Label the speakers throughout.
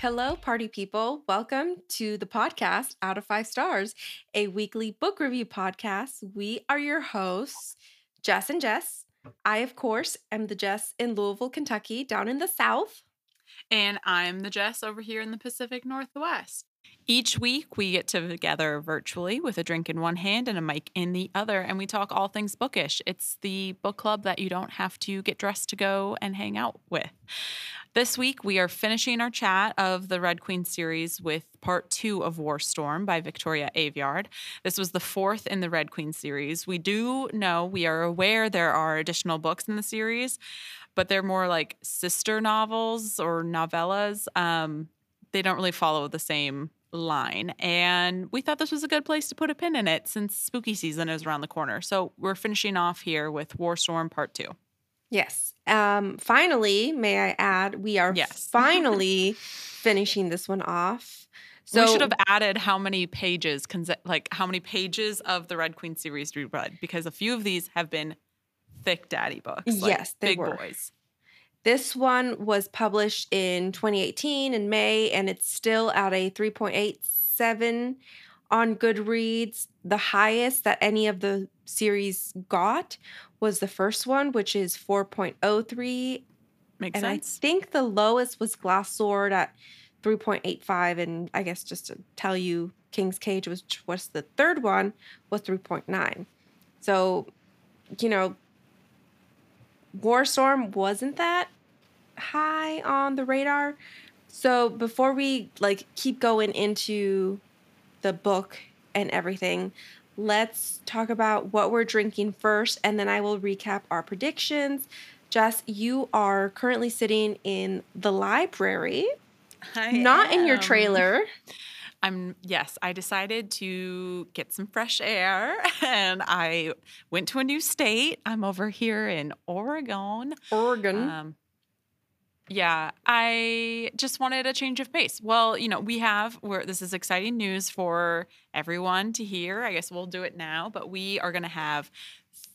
Speaker 1: Hello, party people. Welcome to the podcast Out of Five Stars, a weekly book review podcast. We are your hosts, Jess and Jess. I, of course, am the Jess in Louisville, Kentucky, down in the South.
Speaker 2: And I'm the Jess over here in the Pacific Northwest. Each week, we get together virtually with a drink in one hand and a mic in the other, and we talk all things bookish. It's the book club that you don't have to get dressed to go and hang out with. This week, we are finishing our chat of the Red Queen series with part two of War Storm by Victoria Aveyard. This was the fourth in the Red Queen series. We do know, we are aware there are additional books in the series, but they're more like sister novels or novellas. Um, they don't really follow the same line. And we thought this was a good place to put a pin in it since spooky season is around the corner. So we're finishing off here with War Storm Part 2.
Speaker 1: Yes. Um, finally, may I add, we are
Speaker 2: Yes.
Speaker 1: finally finishing this one off. So
Speaker 2: we should have added how many pages, like how many pages of the Red Queen series we read, because a few of these have been thick daddy books. like
Speaker 1: Yes, they
Speaker 2: big
Speaker 1: were.
Speaker 2: boys.
Speaker 1: This one was published in 2018 in May, and it's still at a 3.87 on Goodreads. The highest that any of the series got was the first one, which is 4.03.
Speaker 2: Makes
Speaker 1: And
Speaker 2: sense.
Speaker 1: I think the lowest was Glass Sword at 3.85. And I guess just to tell you, King's Cage was was the third one, was 3.9. So, you know, Warstorm wasn't that high on the radar. So before we like keep going into the book and everything, let's talk about what we're drinking first, and then I will recap our predictions. Jess, you are currently sitting in the library,
Speaker 2: I
Speaker 1: not in your trailer.
Speaker 2: I'm yes, I decided to get some fresh air and I went to a new state. I'm over here in Oregon.
Speaker 1: Oregon.
Speaker 2: Um yeah, I just wanted a change of pace. Well, you know, we have where this is exciting news for everyone to hear. I guess we'll do it now, but we are going to have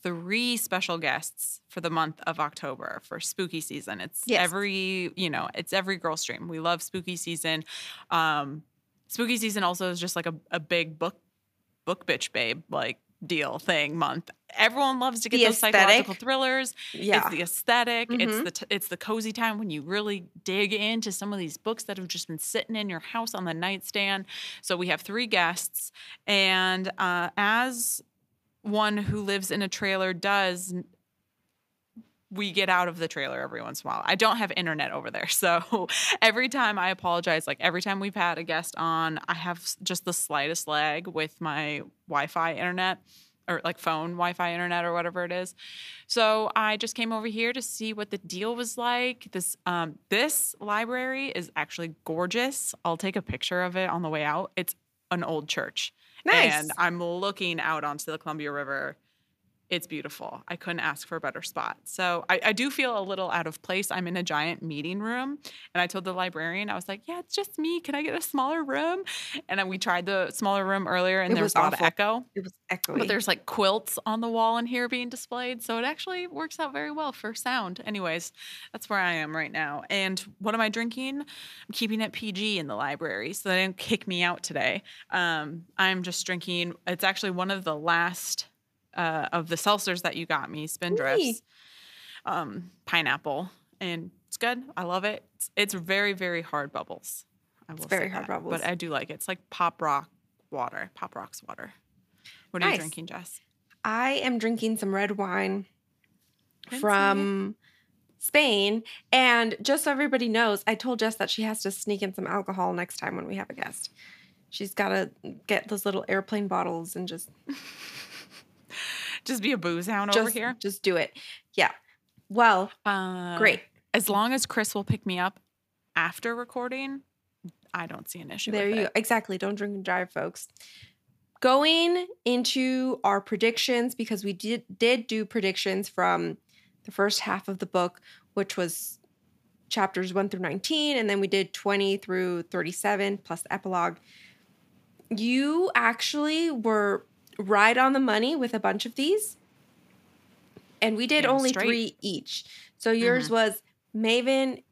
Speaker 2: three special guests for the month of October for spooky season. It's
Speaker 1: Yes.
Speaker 2: every, you know, it's every girl stream. We love spooky season. Um spooky season also is just like a, a big book book bitch babe like deal thing month. Everyone loves to get
Speaker 1: The
Speaker 2: those
Speaker 1: aesthetic.
Speaker 2: psychological thrillers.
Speaker 1: yeah.
Speaker 2: It's the esthetic It's
Speaker 1: Mhm.
Speaker 2: the t- it's the cozy time when you really dig into some of these books that have just been sitting in your house on the nightstand. So we have three guests, and uh, as one who lives in a trailer does. We get out of the trailer every once in a while. I don't have internet over there. So every time I apologize, like every time we've had a guest on, I have just the slightest lag with my Wi Fi internet or like phone Wi Fi internet or whatever it is. So I just came over here to see what the deal was like. This um, this library is actually gorgeous. I'll take a picture of it on the way out. It's an old church,
Speaker 1: nice.
Speaker 2: and I'm looking out onto the Columbia River. It's beautiful. I couldn't ask for a better spot. So I, I do feel a little out of place. I'm in a giant meeting room, and I told the librarian, I was like, "Yeah, it's just me. Can I get a smaller room?" And then we tried the smaller room earlier, and
Speaker 1: It
Speaker 2: there
Speaker 1: was
Speaker 2: was a lot
Speaker 1: awful.
Speaker 2: of echo.
Speaker 1: it was echoey.
Speaker 2: But there's like quilts on the wall in here being displayed. So it actually works out very well for sound. Anyways, that's where I am right now. And what am I drinking? I'm keeping it PG in the library so they didn't kick me out today. Um, I'm just drinking, it's actually one of the last uh, of the seltzers that you got me, Spindrifts, um, pineapple. And it's good. I love it. It's, it's very, very hard bubbles. I will
Speaker 1: very
Speaker 2: say
Speaker 1: hard
Speaker 2: that.
Speaker 1: bubbles.
Speaker 2: But I do like it. It's like pop rock water, pop rocks water. What are
Speaker 1: Nice.
Speaker 2: you drinking, Jess?
Speaker 1: I am drinking some red wine
Speaker 2: Fancy.
Speaker 1: from Spain. And just so everybody knows, I told Jess that she has to sneak in some alcohol next time when we have a guest. She's got to get those little airplane bottles and just
Speaker 2: Just be a booze hound
Speaker 1: just,
Speaker 2: over here.
Speaker 1: just do it. Yeah. Well,
Speaker 2: Uh,
Speaker 1: great.
Speaker 2: As long as Chris will pick me up after recording, I don't see an issue.
Speaker 1: There
Speaker 2: with
Speaker 1: you
Speaker 2: it.
Speaker 1: exactly. Don't drink and drive, folks. Going into our predictions because we did did do predictions from the first half of the book, which was chapters 1 through 19 and then we did 20 through 37 plus the epilogue. You actually were right on the money with a bunch of these. And we did only
Speaker 2: straight.
Speaker 1: 3 each. So yours was Maven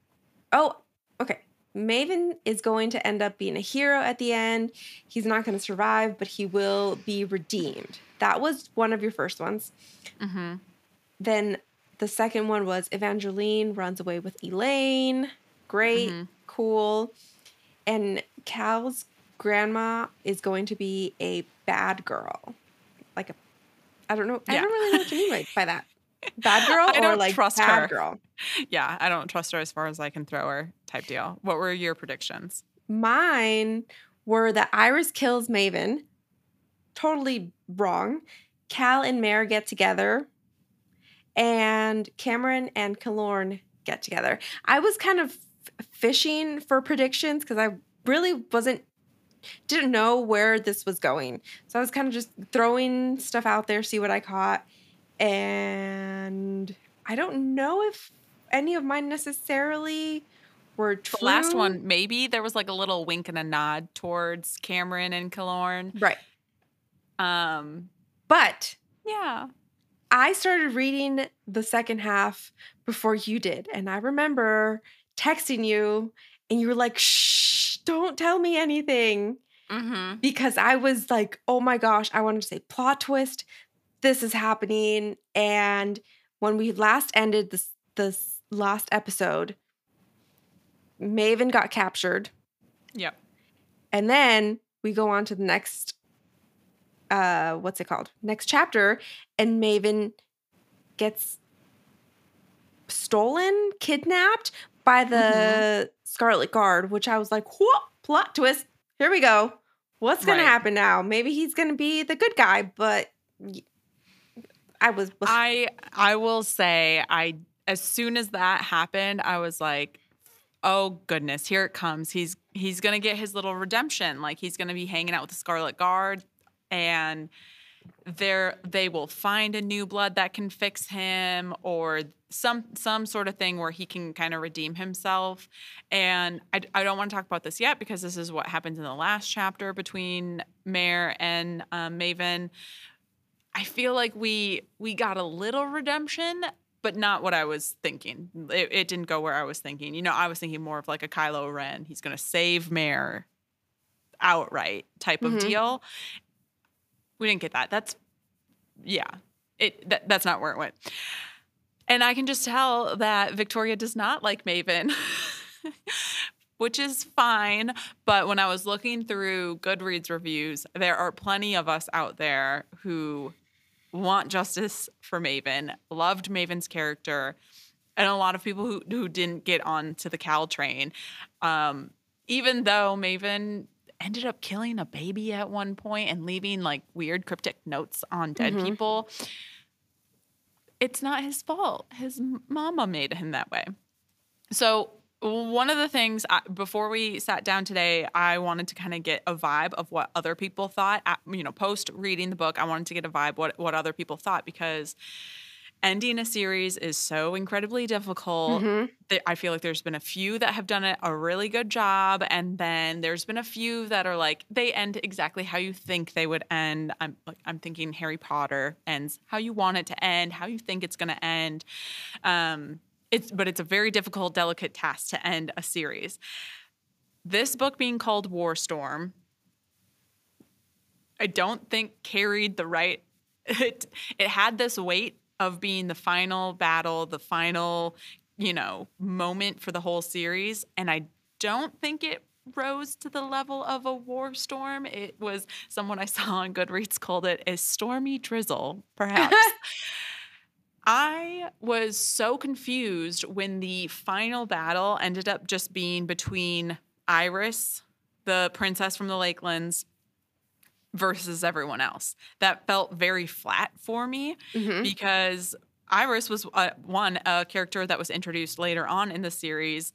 Speaker 1: Oh, okay. Maven is going to end up being a hero at the end. He's not going to survive, but he will be redeemed. That was one of your first ones.
Speaker 2: Mm-hmm.
Speaker 1: Then the second one was Evangeline runs away with Elane. Great,
Speaker 2: Mhm.
Speaker 1: cool. And Cal's grandma is going to be a bad girl. Like a, I don't know. I
Speaker 2: Yeah.
Speaker 1: don't really know what you mean by, by that. Bad girl
Speaker 2: I
Speaker 1: or
Speaker 2: don't
Speaker 1: like
Speaker 2: trust
Speaker 1: bad
Speaker 2: her.
Speaker 1: girl?
Speaker 2: Yeah, I don't trust her as far as I can throw her type deal. What were your predictions?
Speaker 1: Mine were that Iris kills Maven. Totally wrong. Cal and Mare get together. And Cameron and Kilorn get together. I was kind of fishing for predictions because I really wasn't didn't know where this was going. So I was kind of just throwing stuff out there, see what I caught. And I don't know if any of mine necessarily were true.
Speaker 2: The last one, maybe there was like a little wink and a nod towards Cameron and Kilorn.
Speaker 1: Right.
Speaker 2: Um,
Speaker 1: But
Speaker 2: yeah.
Speaker 1: I started reading the second half before you did. And I remember texting you, and you were like, shh, don't tell me anything.
Speaker 2: Mm-hmm.
Speaker 1: Because I was like, oh my gosh, I wanted to say plot twist. This is happening. And when we last ended this this last episode, Maven got captured.
Speaker 2: Yep.
Speaker 1: And then we go on to the next uh what's it called? Next chapter and Maven gets stolen, kidnapped by the mm-hmm. Scarlet Guard, which I was like, "What plot twist? Here we go. What's going
Speaker 2: Right.
Speaker 1: to happen now? Maybe he's going to be the good guy, but I was
Speaker 2: I I will say I as soon as that happened, I was like, oh goodness, here it comes. He's he's gonna get his little redemption. Like he's gonna be hanging out with the Scarlet Guard and there they will find a new blood that can fix him or some some sort of thing where he can kind of redeem himself and I, I don't want to talk about this yet because this is what happens in the last chapter between Mare and um, Maven I feel like we we got a little redemption, but not what I was thinking. It, it didn't go where I was thinking. You know, I was thinking more of like a Kylo Ren. He's going to save Mare outright type of
Speaker 1: Mhm.
Speaker 2: deal. We didn't get that. That's yeah. It that, that's not where it went. And I can just tell that Victoria does not like Maven. Which is fine, but when I was looking through Goodreads reviews, there are plenty of us out there who want justice for Maven, loved Maven's character, and a lot of people who, who didn't get on to the Cal train. Um, even though Maven ended up killing a baby at one point and leaving like weird cryptic notes on dead
Speaker 1: Mhm.
Speaker 2: people, it's not his fault. His mama made him that way. So, one of the things I, before we sat down today, I wanted to kind of get a vibe of what other people thought. At, you know, post reading the book, I wanted to get a vibe what what other people thought because ending a series is so incredibly difficult.
Speaker 1: Mhm.
Speaker 2: There- I feel like there's been a few that have done it a really good job, and then there's been a few that are like they end exactly how you think they would end. I'm like I'm thinking Harry Potter ends how you want it to end, how you think it's going to end. Um, it's but it's a very difficult, delicate task to end a series. This book being called War Storm, I don't think carried the right. It it had this weight of being the final battle, the final, you know, moment for the whole series, and I don't think it rose to the level of a war storm. It was someone I saw on Goodreads called it a stormy drizzle, perhaps. I was so confused when the final battle ended up just being between Iris, the princess from the Lakelands, versus everyone else. That felt very flat for me
Speaker 1: Mhm.
Speaker 2: because Iris was uh, one a character that was introduced later on in the series.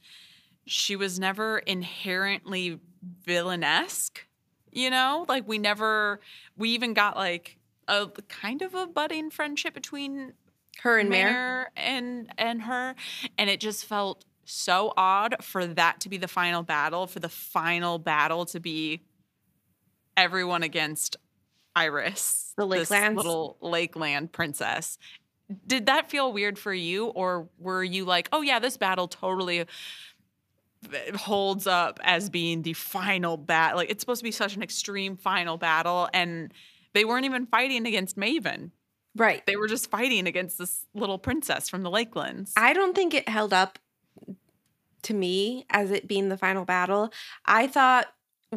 Speaker 2: She was never inherently villainesque, you know? Like we never we even got like a kind of a budding friendship between
Speaker 1: Her and Mare.
Speaker 2: Mare and and her and it just felt so odd for that to be the final battle for the final battle to be everyone against Iris
Speaker 1: The
Speaker 2: this
Speaker 1: Lakelands?
Speaker 2: little lakeland princess did that feel weird for you or were you like oh yeah this battle totally eh, holds up as being the final battle. Like it's supposed to be such an extreme final battle, and they weren't even fighting against Maven.
Speaker 1: Right.
Speaker 2: They were just fighting against this little princess from the Lakelands.
Speaker 1: I don't think it held up to me as it being the final battle. I thought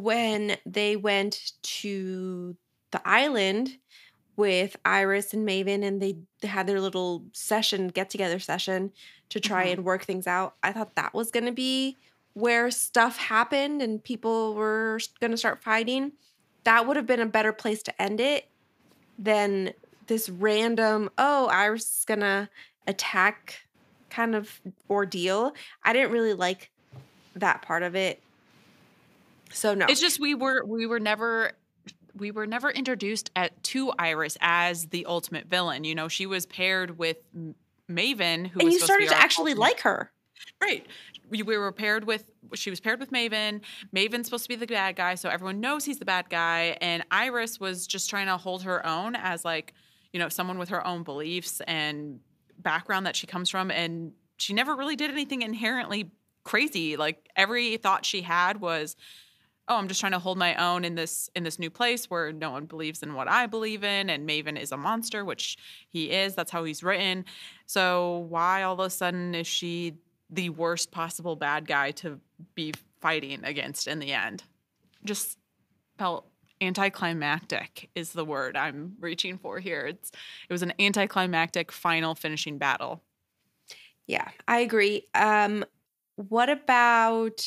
Speaker 1: when they went to the island with Iris and Maven and they, had their little session, get together session to try
Speaker 2: Mhm.
Speaker 1: and work things out, I thought that was going to be where stuff happened and people were going to start fighting. That would have been a better place to end it than this random, oh, Iris is going to attack kind of ordeal. I didn't really like that part of it. So no.
Speaker 2: It's just we were we were never we were never introduced at to Iris as the ultimate villain. You know, she was paired with Maven, who
Speaker 1: and you started
Speaker 2: be
Speaker 1: to actually
Speaker 2: ultimate-
Speaker 1: like her.
Speaker 2: Right. We, we were paired with, she was paired with Maven. Maven's supposed to be the bad guy, so everyone knows he's the bad guy. And Iris was just trying to hold her own as, like, you know, someone with her own beliefs and background that she comes from. And she never really did anything inherently crazy. Like, every thought she had was, oh i'm just trying to hold my own in this in this new place where no one believes in what i believe in and maven is a monster which he is. That's how he's written. So why all of a sudden is she the worst possible bad guy to be fighting against in the end? Just felt anticlimactic is the word i'm reaching for here. It's it was an anticlimactic final finishing battle.
Speaker 1: Yeah, I agree. Um, what about,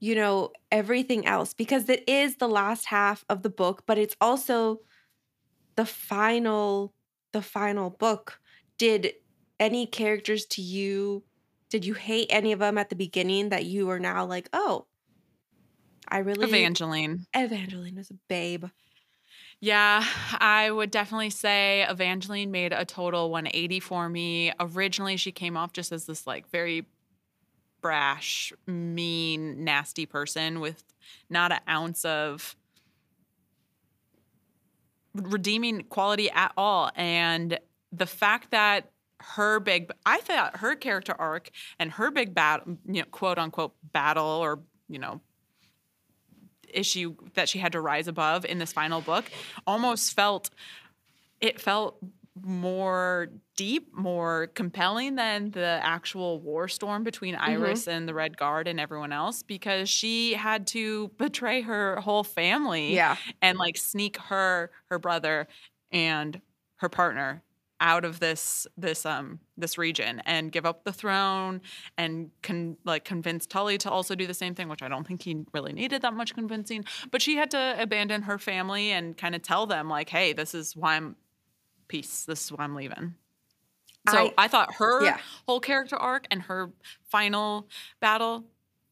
Speaker 1: you know, everything else? Because it is the last half of the book, but it's also the final, the final book. Did any characters to you, did you hate any of them at the beginning that you are now like, oh, I really
Speaker 2: evangeline
Speaker 1: Evangeline was a babe.
Speaker 2: Yeah, I would definitely say Evangeline made a total 180 for me. Originally, she came off just as this like very brash, mean, nasty person with not an ounce of redeeming quality at all. And the fact that her big, I thought her character arc and her big battle, you know, quote unquote battle or, you know, issue that she had to rise above in this final book almost felt it felt more deep, more compelling than the actual war storm between Iris and the Red Guard and everyone else because she had to betray her whole family
Speaker 1: Yeah.
Speaker 2: and like sneak her her brother and her partner out of this this um this region and give up the throne and con- like convince Tolly to also do the same thing which I don't think he really needed that much convincing but she had to abandon her family and kind of tell them like hey this is why I'm peace this is why I'm leaving so
Speaker 1: I-
Speaker 2: I, thought her
Speaker 1: yeah.
Speaker 2: whole character arc and her final battle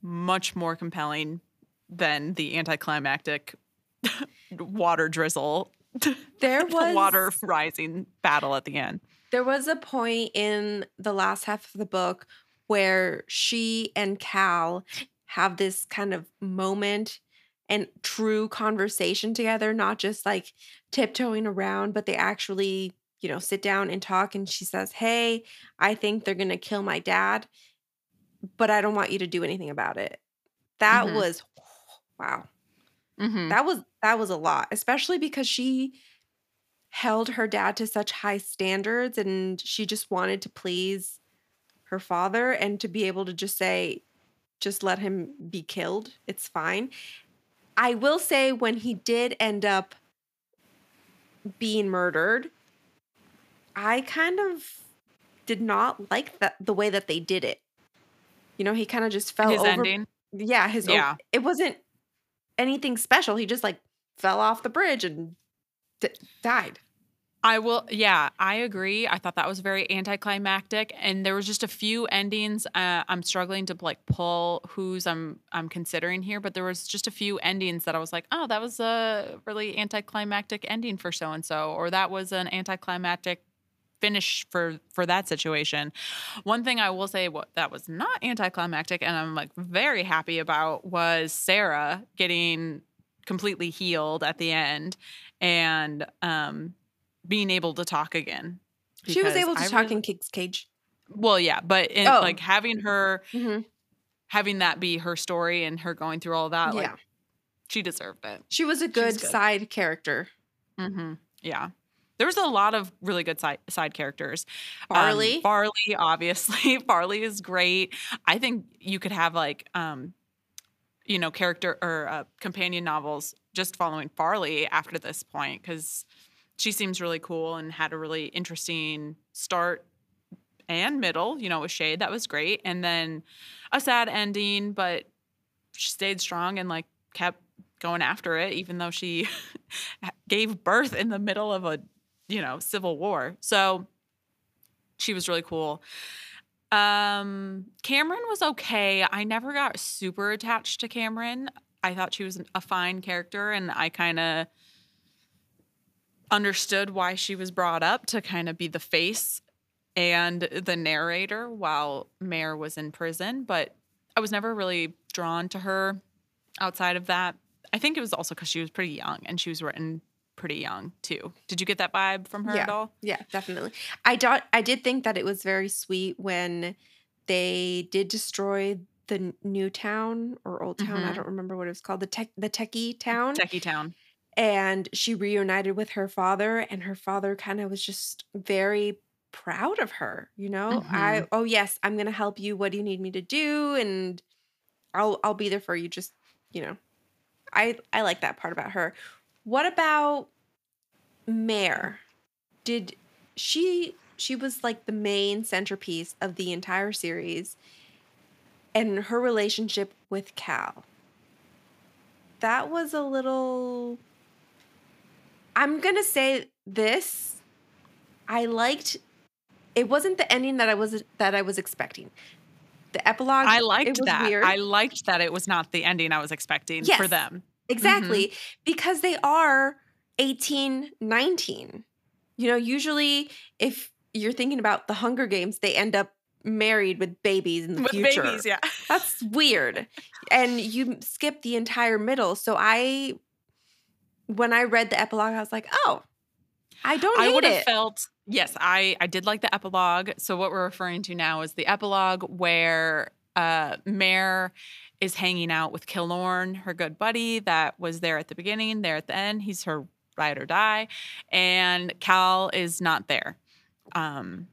Speaker 2: much more compelling than the anticlimactic water drizzle
Speaker 1: There was
Speaker 2: water rising battle at the end.
Speaker 1: There was a point in the last half of the book where she and Cal have this kind of moment and true conversation together, not just like tiptoeing around, but they actually, you know, sit down and talk. And she says, Hey, I think they're going to kill my dad, but I don't want you to do anything about it. That
Speaker 2: Mhm.
Speaker 1: was, wow.
Speaker 2: Mm-hmm.
Speaker 1: That was that was a lot, especially because she held her dad to such high standards and she just wanted to please her father and to be able to just say just let him be killed. It's fine. I will say when he did end up being murdered, I kind of did not like that the way that they did it. You know, he kind of just fell
Speaker 2: His
Speaker 1: over
Speaker 2: ending.
Speaker 1: yeah, his
Speaker 2: Yeah.
Speaker 1: it wasn't anything special. He just like fell off the bridge and d- died.
Speaker 2: I will. Yeah, I agree. I thought that was very anticlimactic, and there was just a few endings. Uh, I'm struggling to like pull who's I'm I'm considering here, but there was just a few endings that I was like, oh, that was a really anticlimactic ending for so and so, or that was an anticlimactic finish for for that situation. One thing I will say what that was not anticlimactic, and I'm like very happy about was Sara getting completely healed at the end and um being able to talk again.
Speaker 1: She was able to
Speaker 2: I
Speaker 1: talk
Speaker 2: really-
Speaker 1: in King's Cage.
Speaker 2: well, yeah, but in,
Speaker 1: Oh.
Speaker 2: like having her
Speaker 1: Mhm.
Speaker 2: having that be her story and her going through all that, like
Speaker 1: Yeah.
Speaker 2: she deserved it.
Speaker 1: She was a good,
Speaker 2: good.
Speaker 1: side character.
Speaker 2: hmm Yeah. There was a lot of really good side side characters. Um,
Speaker 1: Farley.
Speaker 2: Farley, obviously. Farley is great. I think you could have like um you know, character or uh, companion novels just following Farley after this point cuz she seems really cool and had a really interesting start and middle, you know, with Shade that was great. And then a sad ending, but she stayed strong and like kept going after it even though she gave birth in the middle of a you know civil war. So she was really cool. Um cameron was okay. I never got super attached to cameron. I thought she was a fine character and i kind of understood why she was brought up to kind of be the face and the narrator while Mare was in prison, but I was never really drawn to her outside of that. I think it was also because she was pretty young and she was written pretty young too. Did you get that vibe from her at all?
Speaker 1: Yeah, definitely. I dot I did think that it was very sweet when they did destroy the new town or old town. I
Speaker 2: Mhm.
Speaker 1: don't remember what it was called. The tech the techie town.
Speaker 2: Techie Town.
Speaker 1: And she reunited with her father and her father kind of was just very proud of her you know? I mm-hmm. oh yes i'm gonna help you what do you need me to do? and i'll i'll be there for you just you know? I i like that part about her. What about mare? Did she she was like the main centerpiece of the entire series and her relationship with cal? That was a little I'm gonna say this. I liked. It wasn't the ending that I was that I was expecting. The epilogue.
Speaker 2: I liked
Speaker 1: was
Speaker 2: that.
Speaker 1: Weird.
Speaker 2: I liked that it was not the ending I was expecting for
Speaker 1: Yes.
Speaker 2: them.
Speaker 1: exactly mm-hmm. because they are 18, 19. You know, usually if you're thinking about the Hunger Games, they end up married with babies in the
Speaker 2: With
Speaker 1: future.
Speaker 2: babies, yeah.
Speaker 1: That's weird. And you skip the entire middle. So I, when I read the epilogue, I was like, oh, I don't
Speaker 2: I would have felt yes, I I did like the epilogue. So what we're referring to now is the epilogue where uh Mare is hanging out with Kilorn, her good buddy that was there at the beginning, there at the end. He's her ride or die, and Cal is not there. Um,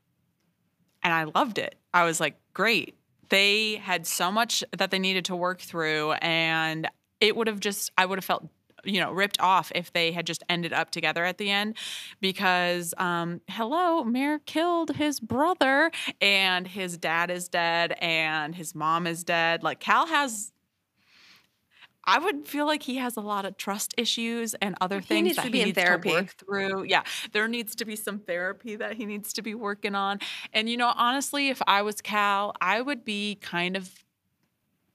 Speaker 2: and I loved it. I was like, great. They had so much that they needed to work through, and it would have just I would have felt you know ripped off if they had just ended up together at the end because um hello Mare killed his brother and his dad is dead and his mom is dead like Cal has I would feel like he has a lot of trust issues and other
Speaker 1: He
Speaker 2: things
Speaker 1: needs
Speaker 2: that
Speaker 1: to
Speaker 2: he needs
Speaker 1: therapy.
Speaker 2: to work through. Yeah, there needs to be some therapy that he needs to be working on. And you know, honestly, if I was Cal, I would be kind of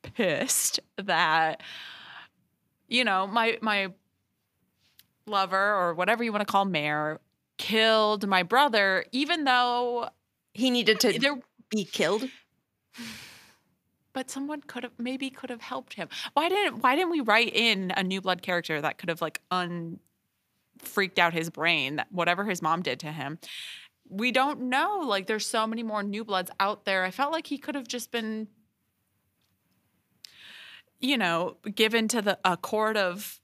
Speaker 2: pissed that you know my my lover or whatever you want to call Mare killed my brother, even though
Speaker 1: he needed to
Speaker 2: there
Speaker 1: be killed.
Speaker 2: but someone could have maybe could have helped him. Why didn't why didn't we write in a new blood character that could have like un freaked out his brain that whatever his mom did to him? We don't know. Like there's so many more new bloods out there. I felt like he could have just been you know, given to the a court of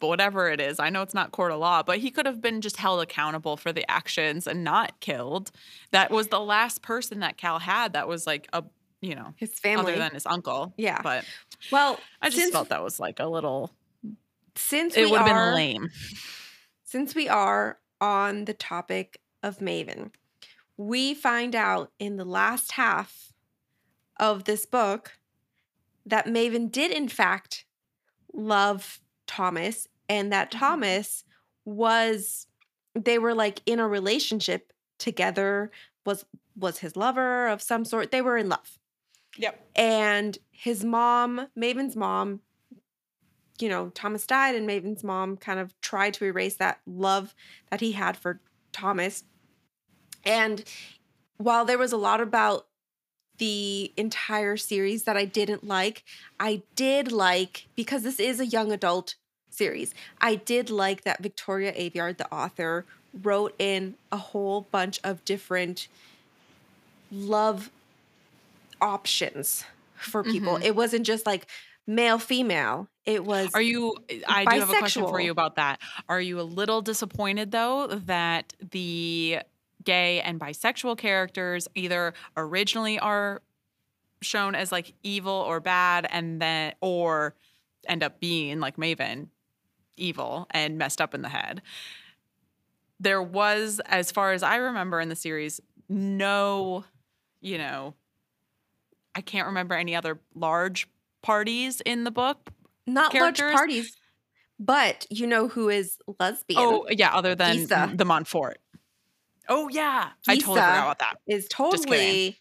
Speaker 2: whatever it is. I know it's not court of law, but he could have been just held accountable for the actions and not killed. That was the last person that Cal had that was like a, you know,
Speaker 1: His family.
Speaker 2: other than his uncle.
Speaker 1: Yeah.
Speaker 2: But
Speaker 1: well,
Speaker 2: I just
Speaker 1: since,
Speaker 2: felt that was like a little,
Speaker 1: since
Speaker 2: it would have been lame.
Speaker 1: since we are on the topic of Maven, we find out in the last half of this book that Maven did in fact love Thomas and that
Speaker 2: Mhm.
Speaker 1: Thomas was they were like in a relationship together was was his lover of some sort they were in love
Speaker 2: Yep.
Speaker 1: and his mom, Maven's mom, you know, Thomas died, and Maven's mom kind of tried to erase that love that he had for Thomas. And while there was a lot about the entire series that I didn't like, I did like, because this is a young adult series, I did like that Victoria Aveyard, the author, wrote in a whole bunch of different love options for people.
Speaker 2: Mhm.
Speaker 1: It wasn't just like male female. It was
Speaker 2: Are you I do have a question for you about that. Are you a little disappointed though that the gay and bisexual characters either originally are shown as like evil or bad and then or end up being like Maven evil and messed up in the head. There was as far as I remember in the series no, you know, I can't remember any other large parties in the book
Speaker 1: not large parties, but you know who is lesbian
Speaker 2: Oh, yeah, other than
Speaker 1: Gisa.
Speaker 2: the Montfort. Oh, yeah. I totally forgot about that.
Speaker 1: is totally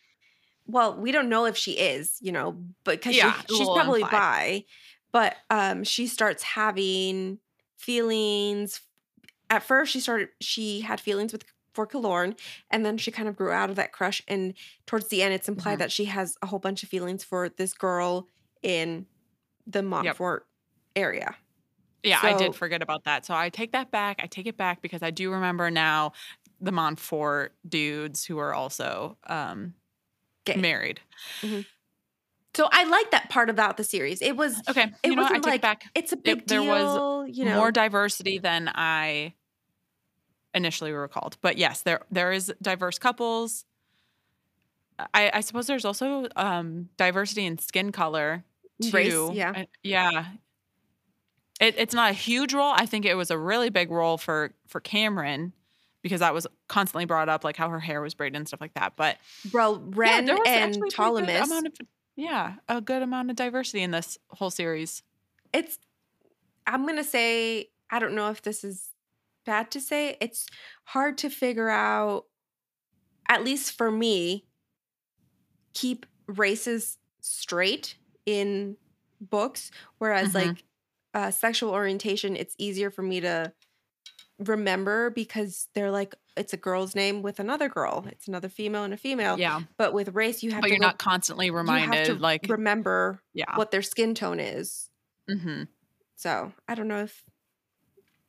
Speaker 1: well, we don't know if she is, you know, but because
Speaker 2: Yeah, a
Speaker 1: she's probably
Speaker 2: implied.
Speaker 1: bi, but um she starts having feelings. At first she started she had feelings with for Kilorn, and then she kind of grew out of that crush. And towards the end, it's implied
Speaker 2: Mhm.
Speaker 1: that she has a whole bunch of feelings for this girl in the Montfort area.
Speaker 2: Yeah, I did forget about that. So I take that back. I take it back because I do remember now the Montfort dudes who are also um,
Speaker 1: Gay.
Speaker 2: married.
Speaker 1: So I like that part about the series. It was
Speaker 2: Okay.
Speaker 1: It
Speaker 2: you know? I
Speaker 1: wasn't
Speaker 2: take
Speaker 1: like
Speaker 2: it back.
Speaker 1: it's a big
Speaker 2: there
Speaker 1: deal.
Speaker 2: There was
Speaker 1: you know,
Speaker 2: More diversity than I initially recalled. But yes, there there is diverse couples. I, I suppose there's also um, diversity in skin color too.
Speaker 1: Race, yeah.
Speaker 2: Uh, yeah. It, it's not a huge role. I think it was a really big role for for Cameron because that was constantly brought up, like how her hair was braided and stuff like that. But
Speaker 1: Bro, Ren
Speaker 2: was
Speaker 1: and
Speaker 2: actually a pretty good
Speaker 1: Ptolemus.
Speaker 2: amount of yeah, a good amount of diversity in this whole series.
Speaker 1: it's I'm gonna say I don't know if this is bad to say. It's hard to figure out, at least for me, keep races straight in books. Whereas
Speaker 2: Mhm.
Speaker 1: like uh, sexual orientation, it's easier for me to remember because they're like it's a girl's name with another girl. It's another female and a female.
Speaker 2: Yeah,
Speaker 1: But with race, you have
Speaker 2: but
Speaker 1: to
Speaker 2: you're
Speaker 1: look-
Speaker 2: not constantly
Speaker 1: you have
Speaker 2: reminded,
Speaker 1: to
Speaker 2: like
Speaker 1: remember
Speaker 2: yeah.
Speaker 1: what their skin tone is.
Speaker 2: hmm
Speaker 1: So I don't know if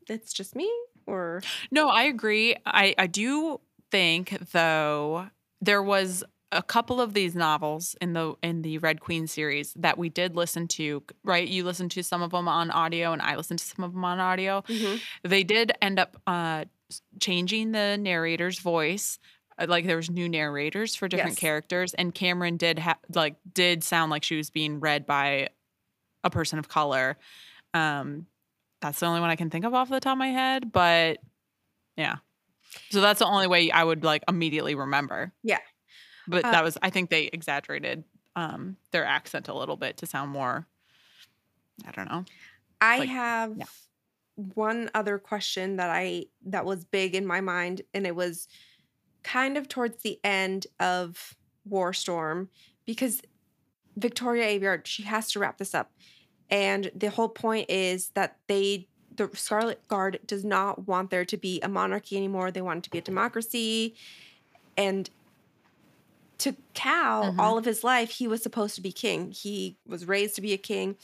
Speaker 1: it's just me or
Speaker 2: No, I agree. I, I do think though there was a couple of these novels in the in the Red Queen series that we did listen to, right? You listened to some of them on audio and I listened to some of them on audio. They did end up uh changing the narrator's voice. Uh, Like there was new narrators for different
Speaker 1: Yes.
Speaker 2: characters and Cameron did ha- like did sound like she was being read by a person of color. Um that's the only one I can think of off the top of my head, but yeah. So that's the only way I would like immediately remember.
Speaker 1: Yeah.
Speaker 2: But
Speaker 1: Uh,
Speaker 2: that was I think they exaggerated um their accent a little bit to sound more I don't know.
Speaker 1: I
Speaker 2: Like,
Speaker 1: have
Speaker 2: yeah.
Speaker 1: one other question that I that was big in my mind and it was kind of towards the end of Warstorm because Victoria Aveyard she has to wrap this up and the whole point is that they the Scarlet Guard does not want there to be a monarchy anymore they want it to be a democracy and to Cal
Speaker 2: Mhm.
Speaker 1: all of his life he was supposed to be king. He was raised to be a king.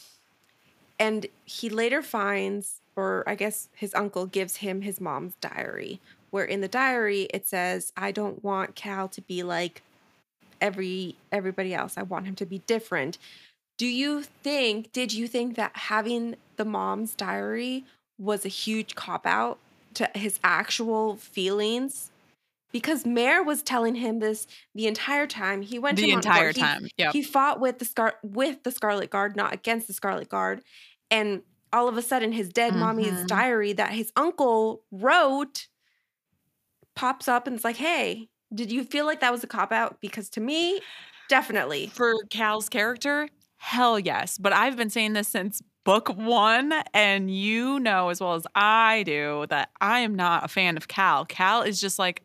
Speaker 1: And he later finds or i guess his uncle gives him his mom's diary where in the diary it says i don't want cal to be like every everybody else. I want him to be different. Do you think did you think that having the mom's diary was a huge cop out to his actual feelings because Mare was telling him this the entire time he went
Speaker 2: the entire
Speaker 1: He-
Speaker 2: time. Yeah.
Speaker 1: he fought with the scar with the Scarlet Guard, not against the Scarlet Guard. And all of a sudden, his dead mommy's
Speaker 2: Mhm.
Speaker 1: diary that his uncle wrote pops up and it's like, "Hey, did you feel like that was a cop out?" Because to me, definitely.
Speaker 2: For Cal's character, hell yes. But I've been saying this since book one, and you know as well as I do that I am not a fan of Cal. Cal is just like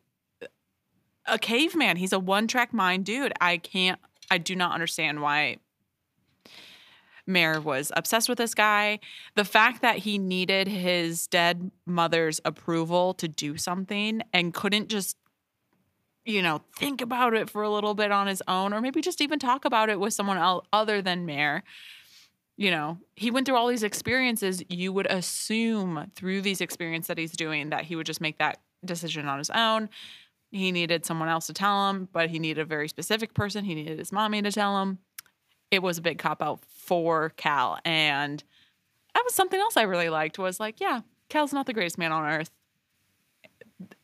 Speaker 2: a caveman. He's a one track mind dude. I can't, I do not understand why Mare was obsessed with this guy. The fact that he needed his dead mother's approval to do something and couldn't just you know, think about it for a little bit on his own, or maybe just even talk about it with someone else other than Mare. You know, he went through all these experiences. You would assume through these experiences that he's doing that he would just make that decision on his own. He needed someone else to tell him, but he needed a very specific person. He needed his mommy to tell him. it was a big cop out for Cal. And that was something else I really liked was like, yeah, Cal's not the greatest man on earth.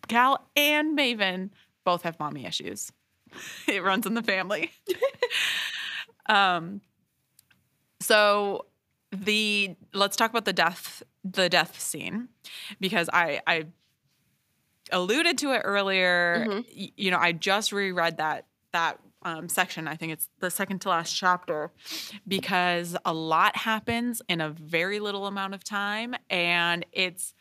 Speaker 2: Cal and Maven both have mommy issues. it runs in the family. um so the let's talk about the death the death scene because I I alluded to it earlier.
Speaker 1: Mhm.
Speaker 2: Y- You know, I just reread that that um, section. I think it's the second to last chapter because a lot happens in a very little amount of time, and it's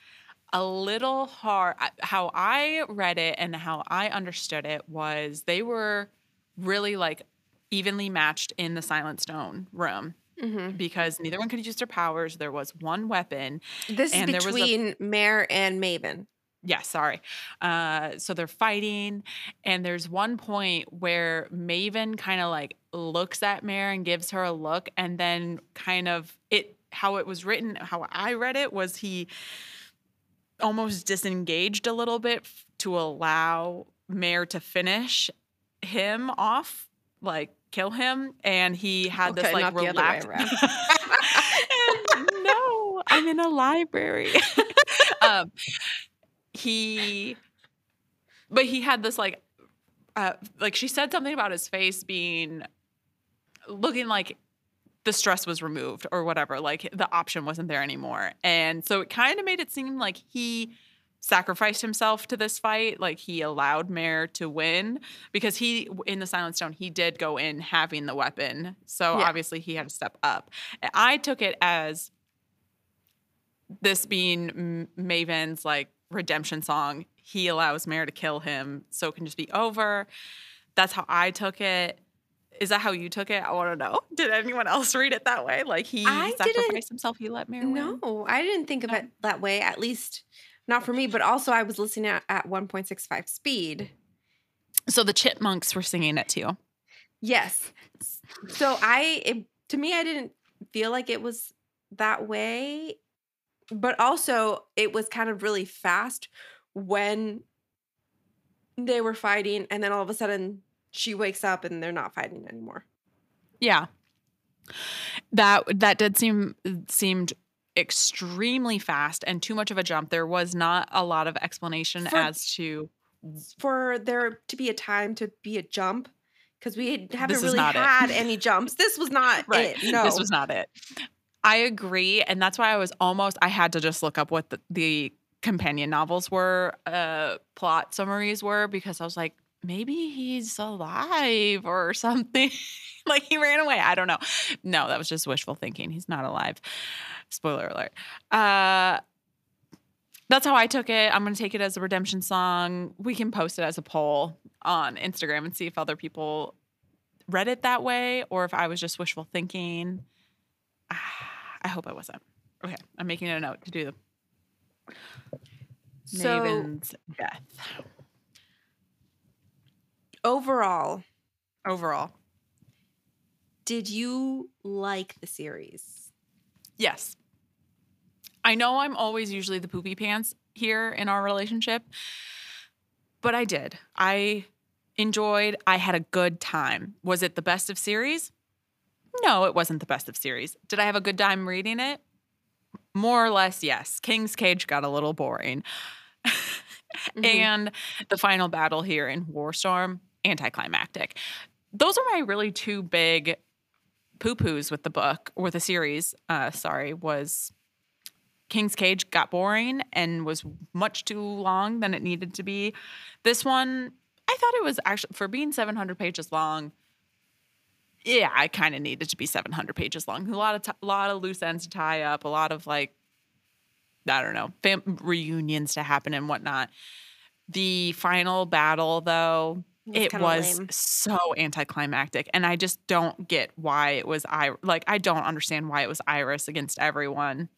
Speaker 2: a little hard. How I read it and how I understood it was they were really like evenly matched in the Silent Stone room
Speaker 1: hmm
Speaker 2: because neither one could use their powers. There was one weapon.
Speaker 1: This
Speaker 2: And there
Speaker 1: is
Speaker 2: was a-
Speaker 1: between Mare and Maven.
Speaker 2: Yeah, sorry. Uh, so they're fighting, and there's one point where Maven kind of like looks at Mare and gives her a look, and then kind of it how it was written, how I read it was he almost disengaged a little bit f- to allow Mare to finish him off, like kill him, and he had this like
Speaker 1: not the other way
Speaker 2: relaxed. no, I'm in a library. um, he, but he had this like, uh, like she said something about his face being looking like the stress was removed or whatever. Like the option wasn't there anymore, and so it kind of made it seem like he sacrificed himself to this fight like he allowed Mare to win because he in the silent stone he did go in having the weapon so
Speaker 1: Yeah.
Speaker 2: obviously he had to step up i took it as this being maven's like redemption song he allows Mare to kill him so it can just be over that's how i took it is that how you took it i want to know did anyone else read it that way like he
Speaker 1: I
Speaker 2: sacrificed himself he let Mare win
Speaker 1: No, I didn't think of
Speaker 2: No.
Speaker 1: it that way. At least not for me. But also, I was listening at, at 1.65 speed.
Speaker 2: so the chipmunks were singing it too
Speaker 1: Yes. So I, it, to me, I didn't feel like it was that way. But also, it was kind of really fast when they were fighting, and then all of a sudden she wakes up and they're not fighting anymore.
Speaker 2: Yeah. That that did seem seemed extremely fast and too much of a jump. There was not a lot of explanation
Speaker 1: For-
Speaker 2: as to
Speaker 1: For there to be a time to be a jump, because we haven't really
Speaker 2: not it.
Speaker 1: had any jumps. This was not
Speaker 2: right.
Speaker 1: it. No,
Speaker 2: This was not it. I agree, and that's why I was almost. I had to just look up what the, the companion novels were, uh, plot summaries were, because I was like, maybe he's alive or something. like he ran away. I don't know. No, that was just wishful thinking. He's not alive. Spoiler alert. Uh, that's how I took it. I'm going to take it as a redemption song. We can post it as a poll on Instagram and see if other people read it that way or if I was just wishful thinking. Ah, I hope I wasn't. Okay, I'm making a note to do the
Speaker 1: so
Speaker 2: Maven's death.
Speaker 1: overall,
Speaker 2: Overall,
Speaker 1: did you like the series?
Speaker 2: yes. I know I'm always usually the poopy pants here in our relationship, but I did. I enjoyed, I had a good time. Was it the best of series? No, it wasn't the best of series. Did I have a good time reading it? More or less, yes. King's Cage got a little boring.
Speaker 1: Mhm.
Speaker 2: and the final battle here in Warstorm, anticlimactic. Those are my really two big poo poos with the book or the series. Uh, sorry, was King's Cage got boring and was much too long than it needed to be. This one, I thought it was actually for being 700 pages long. Yeah, I kind of needed to be 700 pages long. A lot of t- lot of loose ends to tie up, a lot of like I don't know, fam- reunions to happen and whatnot. The final battle, though, it was
Speaker 1: lame.
Speaker 2: so anticlimactic, and I just don't get why it was I like I don't understand why it was Iris against everyone.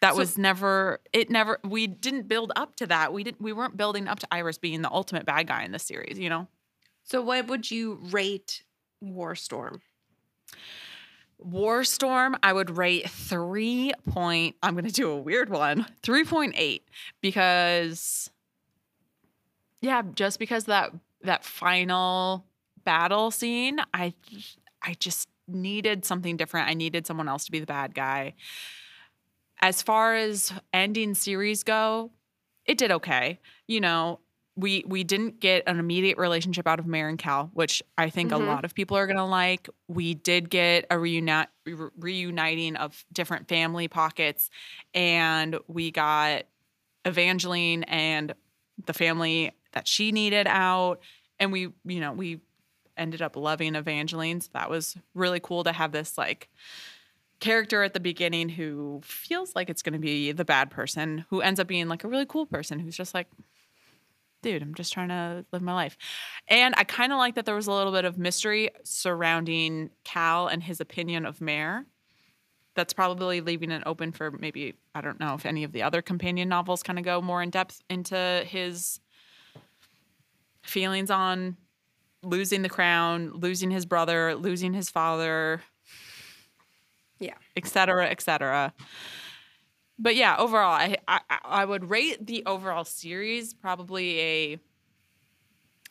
Speaker 2: That
Speaker 1: So-
Speaker 2: was never it. Never we didn't build up to that. We didn't. We weren't building up to Iris being the ultimate bad guy in this series. You know,
Speaker 1: So, what would you rate Warstorm?
Speaker 2: Warstorm, I would rate three point. I'm to do a weird one, three point eight, because yeah, just because that that final battle scene, I I just needed something different. I needed someone else to be the bad guy. As far as ending series go, it did okay. You know, we we didn't get an immediate relationship out of Mare and Cal, which I think
Speaker 1: Mhm.
Speaker 2: a lot of people are gonna like. We did get a reunite re- reuniting of different family pockets, and we got Evangeline and the family that she needed out, and we you know we ended up loving Evangeline. So that was really cool to have this like character at the beginning who feels like it's going to be the bad person who ends up being like a really cool person who's just like dude i'm just trying to live my life and i kind of like that there was a little bit of mystery surrounding cal and his opinion of Mare. that's probably leaving it open for maybe i don't know if any of the other companion novels kind of go more in depth into his feelings on losing the crown losing his brother losing his father
Speaker 1: Yeah.
Speaker 2: et cetera, et cetera. But yeah, overall, I, I I would rate the overall series probably a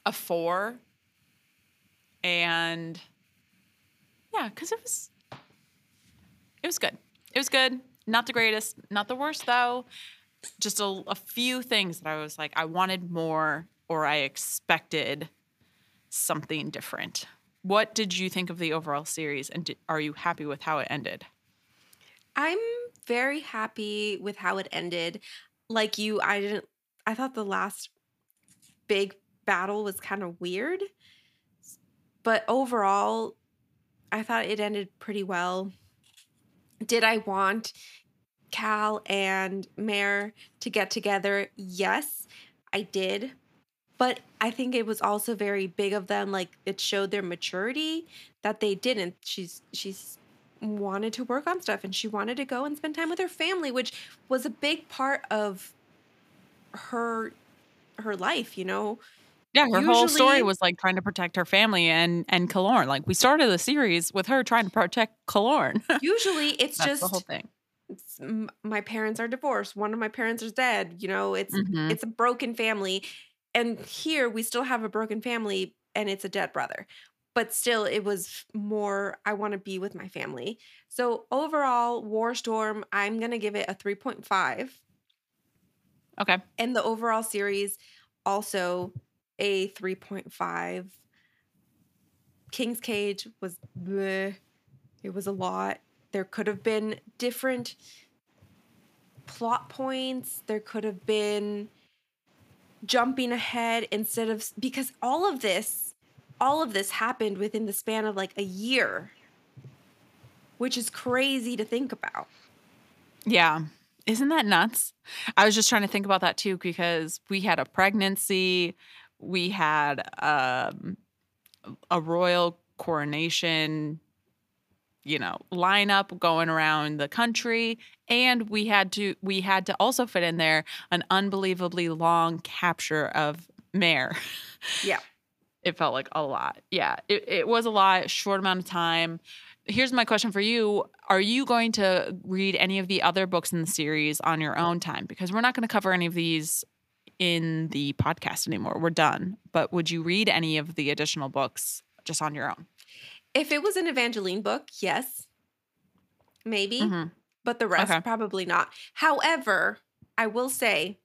Speaker 2: a four, and yeah, because it was it was good. It was good. Not the greatest, not the worst though. Just a, a few things that I was like, I wanted more, or I expected something different. What did you think of the overall series, and di- are you happy with how it ended?
Speaker 1: I'm very happy with how it ended. Like you, I didn't I thought the last big battle was kind of weird. But overall, I thought it ended pretty well. Did I want Cal and Mare to get together? Yes, I did. But I think it was also very big of them. Like it showed their maturity that they didn't. She's she's wanted to work on stuff and she wanted to go and spend time with her family, which was a big part of her her life, you know.
Speaker 2: Yeah, her whole story was like trying to protect her family and and Kilorn. Like we started the series with her trying to protect Kilorn.
Speaker 1: Usually it's just
Speaker 2: the whole thing.
Speaker 1: it's, my parents are divorced, one of my parents is dead, you know, it's
Speaker 2: Mhm.
Speaker 1: it's a broken family. And here we still have a broken family and it's a dead brother. But still it was more I want to be with my family. So overall, Warstorm, I'm going to give it a 3.5.
Speaker 2: Okay.
Speaker 1: and the overall series also a 3.5 king's cage was bleh. it was a lot there could have been different plot points there could have been jumping ahead instead of because all of this all of this happened within the span of like a year which is crazy to think about
Speaker 2: Yeah. Isn't that nuts? I was just trying to think about that too because we had a pregnancy, we had um, a royal coronation, you know, lineup going around the country, and we had to we had to also fit in there an unbelievably long capture of Mare.
Speaker 1: Yeah.
Speaker 2: It felt like a lot. Yeah, it, it was a lot, short amount of time. Here's my question for you. Are you going to read any of the other books in the series on your own time? Because we're not going to cover any of these in the podcast anymore. We're done. But would you read any of the additional books just on your own?
Speaker 1: If it was an Evangeline book, yes, maybe,
Speaker 2: Mhm.
Speaker 1: but the rest
Speaker 2: Okay.
Speaker 1: probably not. However, I will say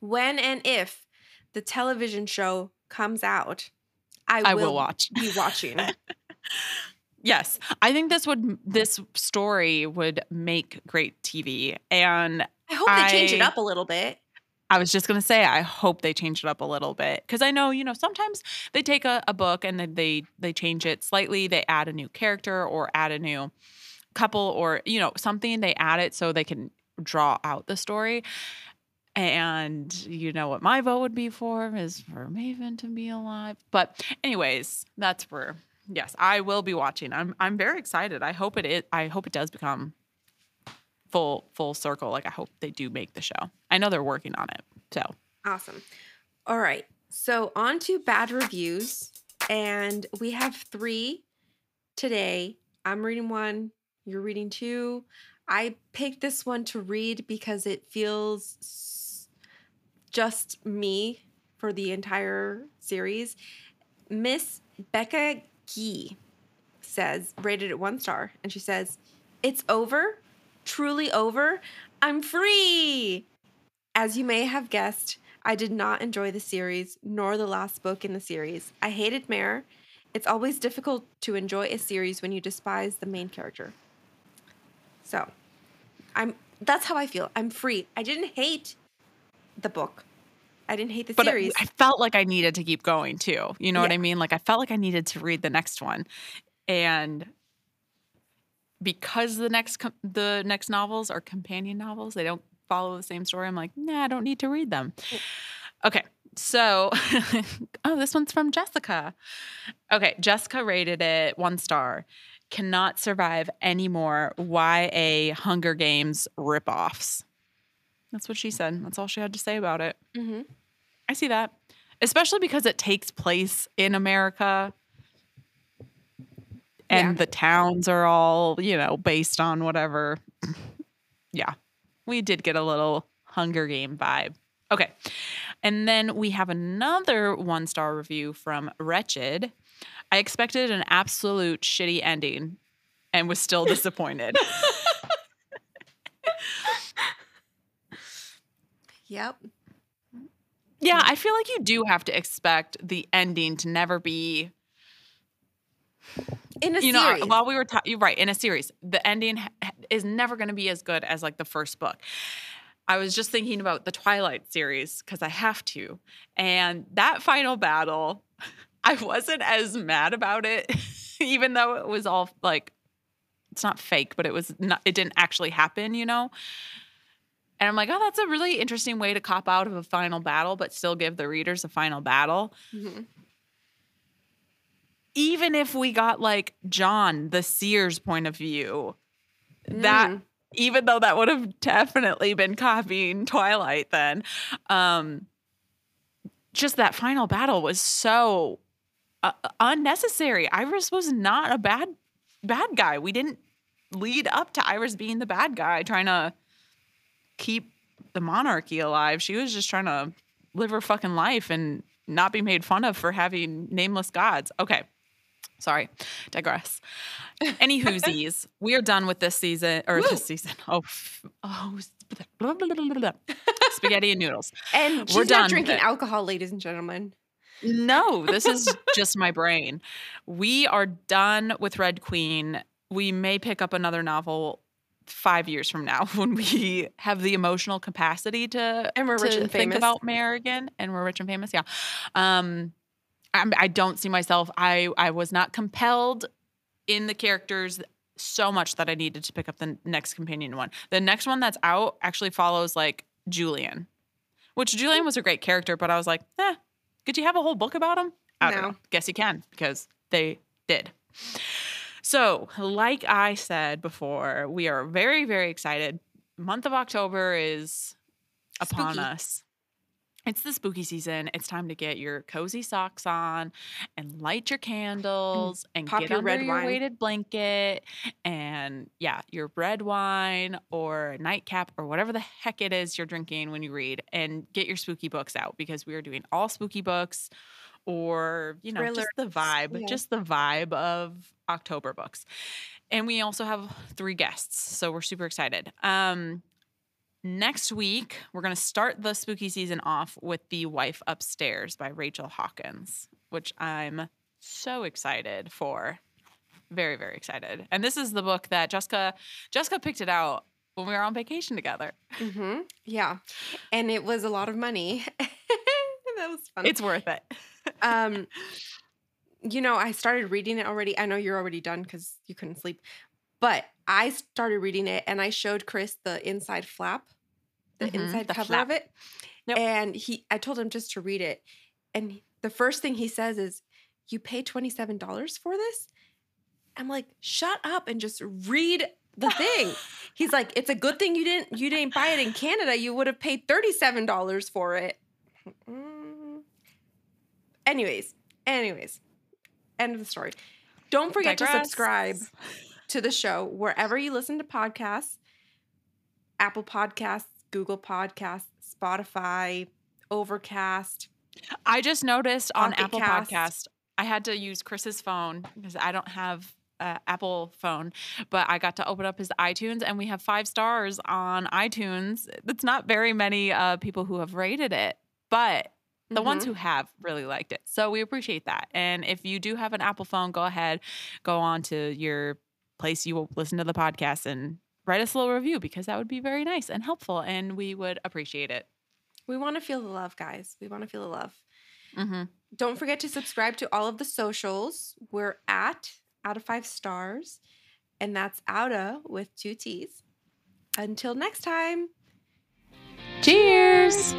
Speaker 1: when and if the television show comes out, I,
Speaker 2: I
Speaker 1: will,
Speaker 2: will watch.
Speaker 1: be watching.
Speaker 2: Yes, I think this would this story would make great TV, and
Speaker 1: I hope they change it up a little bit.
Speaker 2: I was just gonna say, I hope they change it up a little bit because I know, you know, sometimes they take a, a book and then they they change it slightly. They add a new character or add a new couple or you know something. They add it so they can draw out the story. And you know what my vote would be for is for Maven to be alive. But anyways, that's where yes, I will be watching. I'm I'm very excited. I hope it is, I hope it does become full full circle. Like I hope they do make the show. I know they're working on it. So
Speaker 1: Awesome. All right. So on to bad reviews. And we have three today. I'm reading one, you're reading two. I picked this one to read because it feels s- just me for the entire series. Miss Becca Gee. says, rated it one star, and she says, It's over, truly over. I'm free. As you may have guessed, I did not enjoy the series nor the last book in the series. I hated Mare. It's always difficult to enjoy a series when you despise the main character. So, I'm that's how I feel. I'm free. I didn't hate the book. I didn't hate the
Speaker 2: but
Speaker 1: series.
Speaker 2: I, I felt like I needed to keep going too. You know what I mean? Like I felt like I needed to read the next one, and because the next com- the next novels are companion novels, they don't follow the same story. I'm like, nah, I don't need to read them. Okay, so oh, this one's from Jessica. Okay, Jessica rated it one star. Cannot survive anymore YA Hunger Games ripoffs. That's what she said. That's all she had to say about it.
Speaker 1: Mhm.
Speaker 2: I see that. Especially because it takes place in America and
Speaker 1: Yeah.
Speaker 2: the towns are all, you know, based on whatever. yeah. We did get a little Hunger Game vibe. Okay. And then we have another one star review from Wretched. I expected an absolute shitty ending and was still disappointed.
Speaker 1: Yep.
Speaker 2: yeah, I feel like you do have to expect the ending to never be
Speaker 1: In a
Speaker 2: you
Speaker 1: series.
Speaker 2: know, while we were ta- you're right in a series, the ending ha- is never going to be as good as like the first book. I was just thinking about the Twilight series because I have to, and that final battle, I wasn't as mad about it, even though it was all like, it's not fake, but it was not. It didn't actually happen, you know. And I'm like, oh, that's a really interesting way to cop out of a final battle, but still give the readers a final battle
Speaker 1: Mhm.
Speaker 2: even if we got like Jon, the seer's point of view, that
Speaker 1: Mm.
Speaker 2: even though that would have definitely been copying Twilight then, um, just that final battle was so uh, unnecessary. Iris was not a bad bad guy. We didn't lead up to Iris being the bad guy trying to keep the monarchy alive. She was just trying to live her fucking life and not be made fun of for having nameless gods. Okay. Sorry, digress. Any whoosies, we are done with this season or
Speaker 1: Woo.
Speaker 2: this season. Oh, oh, blah, blah, blah, spaghetti and noodles.
Speaker 1: And
Speaker 2: We're done
Speaker 1: drinking alcohol, ladies and gentlemen.
Speaker 2: No, this is just my brain. We are done with Red Queen. We may pick up another novel five years from now when we have the emotional capacity to
Speaker 1: And we're
Speaker 2: to
Speaker 1: rich and
Speaker 2: think
Speaker 1: famous.
Speaker 2: about Mare again, and we're rich and famous. Yeah, um, I'm, I don't see myself. I I was not compelled in the characters so much that I needed to pick up the next companion one. The next one that's out actually follows like Julian, which Julian was a great character, but I was like, eh, could you have a whole book about him? I don't
Speaker 1: No.
Speaker 2: know. Guess you can because they did. So, like I said before, we are very, very excited. Month of October is upon
Speaker 1: Spooky.
Speaker 2: us. It's the spooky season. It's time to get your cozy socks on and light your candles and
Speaker 1: pop
Speaker 2: get
Speaker 1: your
Speaker 2: under
Speaker 1: red
Speaker 2: your
Speaker 1: wine.
Speaker 2: weighted blanket and yeah, your red wine or nightcap or whatever the heck it is you're drinking when you read and get your spooky books out because we are doing all spooky books or you know just the vibe,
Speaker 1: yeah.
Speaker 2: just the vibe of October books. And we also have three guests, so we're super excited. Um Next week, we're going to start the spooky season off with The Wife Upstairs by Rachel Hawkins, which I'm so excited for. Very, very excited. And this is the book that Jessica Jessica picked it out when we were on vacation together.
Speaker 1: hmm Yeah. And it was a lot of money. that was fun.
Speaker 2: It's worth it.
Speaker 1: Um you know, I started reading it already. I know you're already done because you couldn't sleep. But I started reading it and I showed Chris the inside flap, the
Speaker 2: Mhm,
Speaker 1: inside
Speaker 2: the
Speaker 1: cover
Speaker 2: flap.
Speaker 1: of it.
Speaker 2: Yep.
Speaker 1: And he I told him just to read it. And the first thing he says is, You pay $27 for this? I'm like, shut up and just read the thing. He's like, it's a good thing you didn't you didn't buy it in Canada. You would have paid $37 for it. Mm. Anyways, anyways, end of the story. Don't forget to subscribe to the show wherever you listen to podcasts Apple Podcasts, Google Podcasts, Spotify, Overcast.
Speaker 2: I just noticed on Apple
Speaker 1: Cast.
Speaker 2: Podcast, I had to use Chris's phone because I don't have uh, Apple phone, but I got to open up his iTunes and we have five stars on iTunes. That's not very many uh, people who have rated it, but the mm-hmm. ones who have really liked it. So we appreciate that. And if you do have an Apple phone, go ahead, go on to your place you will listen to the podcast and write us a little review because that would be very nice and helpful and we would appreciate it.
Speaker 1: We want to feel the love, guys. We want to feel the love. Mm-hmm. Don't forget to subscribe to all of the socials. We're at out of five stars, and that's outa with two T's. Until next time.
Speaker 2: Cheers.